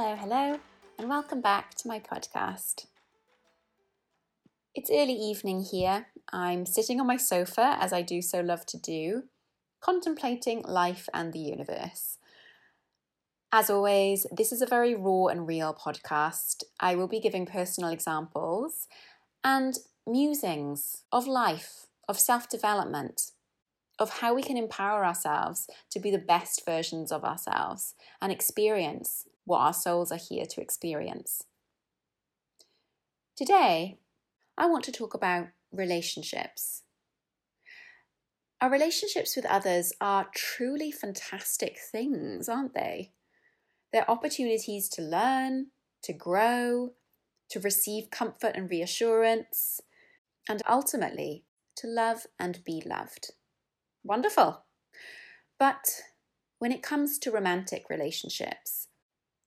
Hello, hello, and welcome back to my podcast. It's early evening here. I'm sitting on my sofa, as I do so love to do, contemplating life and the universe. As always, this is a very raw and real podcast. I will be giving personal examples and musings of life, of self development, of how we can empower ourselves to be the best versions of ourselves and experience what our souls are here to experience. Today, I want to talk about relationships. Our relationships with others are truly fantastic things, aren't they? They're opportunities to learn, to grow, to receive comfort and reassurance, and ultimately to love and be loved. Wonderful. But when it comes to romantic relationships,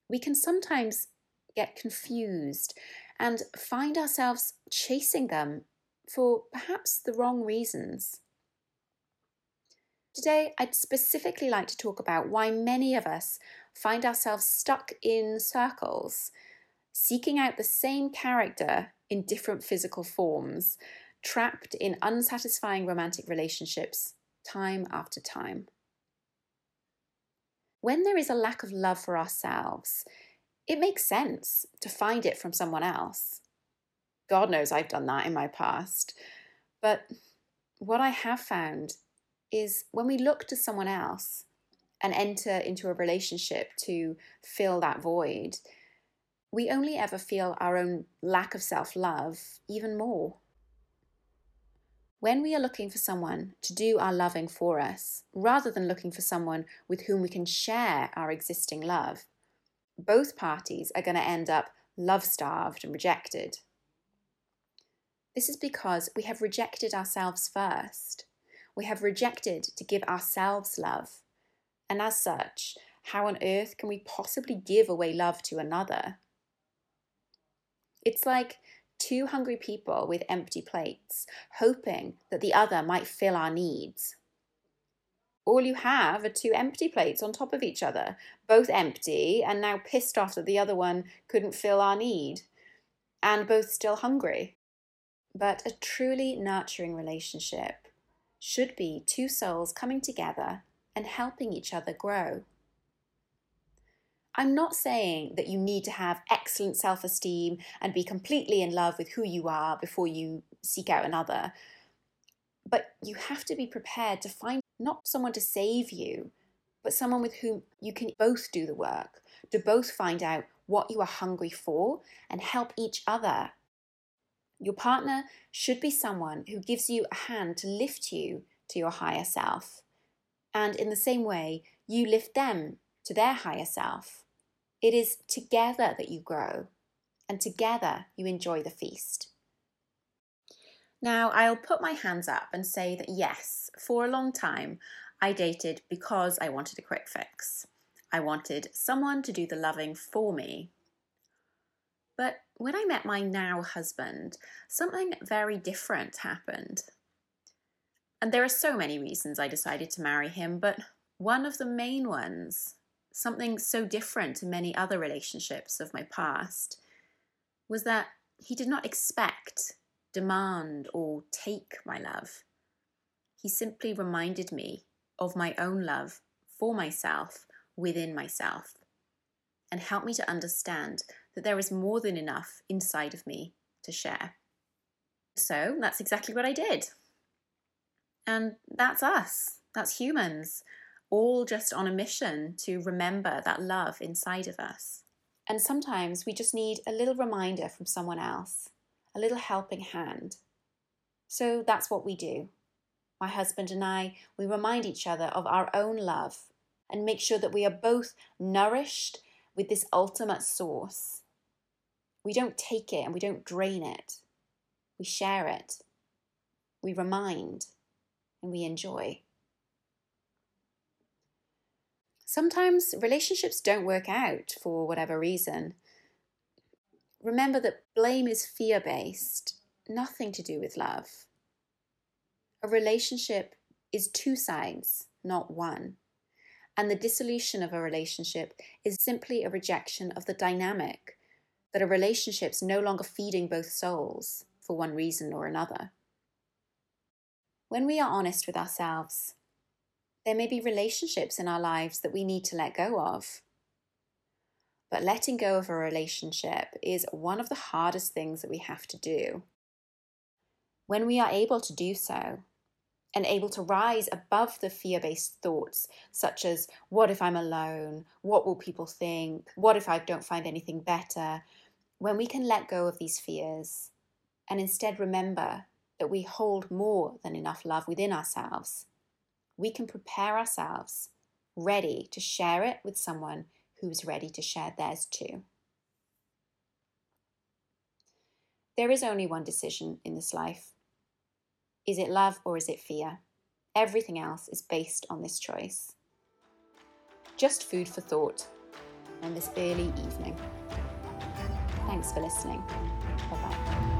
we can sometimes get confused and find ourselves chasing them for perhaps the wrong reasons. Today, I'd specifically like to talk about why many of us find ourselves stuck in circles, seeking out the same character in different physical forms, trapped in unsatisfying romantic relationships time after time. When there is a lack of love for ourselves, it makes sense to find it from someone else. God knows I've done that in my past. But what I have found is when we look to someone else and enter into a relationship to fill that void, we only ever feel our own lack of self love even more. When we are looking for someone to do our loving for us, rather than looking for someone with whom we can share our existing love, both parties are going to end up love starved and rejected. This is because we have rejected ourselves first. We have rejected to give ourselves love and as such, how on earth can we possibly give away love to another? It's like two hungry people with empty plates, hoping that the other might fill our needs. All you have are two empty plates on top of each other, both empty and now pissed off that the other one couldn't fill our need, and both still hungry. But a truly nurturing relationship should be two souls coming together and helping each other grow. I'm not saying that you need to have excellent self esteem and be completely in love with who you are before you seek out another. But you have to be prepared to find not someone to save you, but someone with whom you can both do the work, to both find out what you are hungry for and help each other. Your partner should be someone who gives you a hand to lift you to your higher self and in the same way, you lift them to their higher self. It is together that you grow, and together you enjoy the feast. Now, I'll put my hands up and say that yes, for a long time, I dated because I wanted a quick fix. I wanted someone to do the loving for me. But when I met my now husband, something very different happened. And there are so many reasons I decided to marry him, but one of the main ones, something so different to many other relationships of my past, was that he did not expect, demand, or take my love. He simply reminded me of my own love for myself within myself and helped me to understand that there is more than enough inside of me to share. So that's exactly what I did. And that's us, that's humans, all just on a mission to remember that love inside of us. And sometimes we just need a little reminder from someone else, a little helping hand. So that's what we do. My husband and I, we remind each other of our own love and make sure that we are both nourished with this ultimate source. We don't take it and we don't drain it. We share it. We remind and we enjoy. Sometimes relationships don't work out for whatever reason. Remember that blame is fear based, nothing to do with love. A relationship is two sides, not one. And the dissolution of a relationship is simply a rejection of the dynamic that a relationship's no longer feeding both souls for one reason or another. When we are honest with ourselves, there may be relationships in our lives that we need to let go of. But letting go of a relationship is one of the hardest things that we have to do. When we are able to do so, and able to rise above the fear based thoughts, such as, what if I'm alone? What will people think? What if I don't find anything better? When we can let go of these fears and instead remember that we hold more than enough love within ourselves, we can prepare ourselves ready to share it with someone who's ready to share theirs too. There is only one decision in this life. Is it love or is it fear? Everything else is based on this choice. Just food for thought on this early evening. Thanks for listening. Bye bye.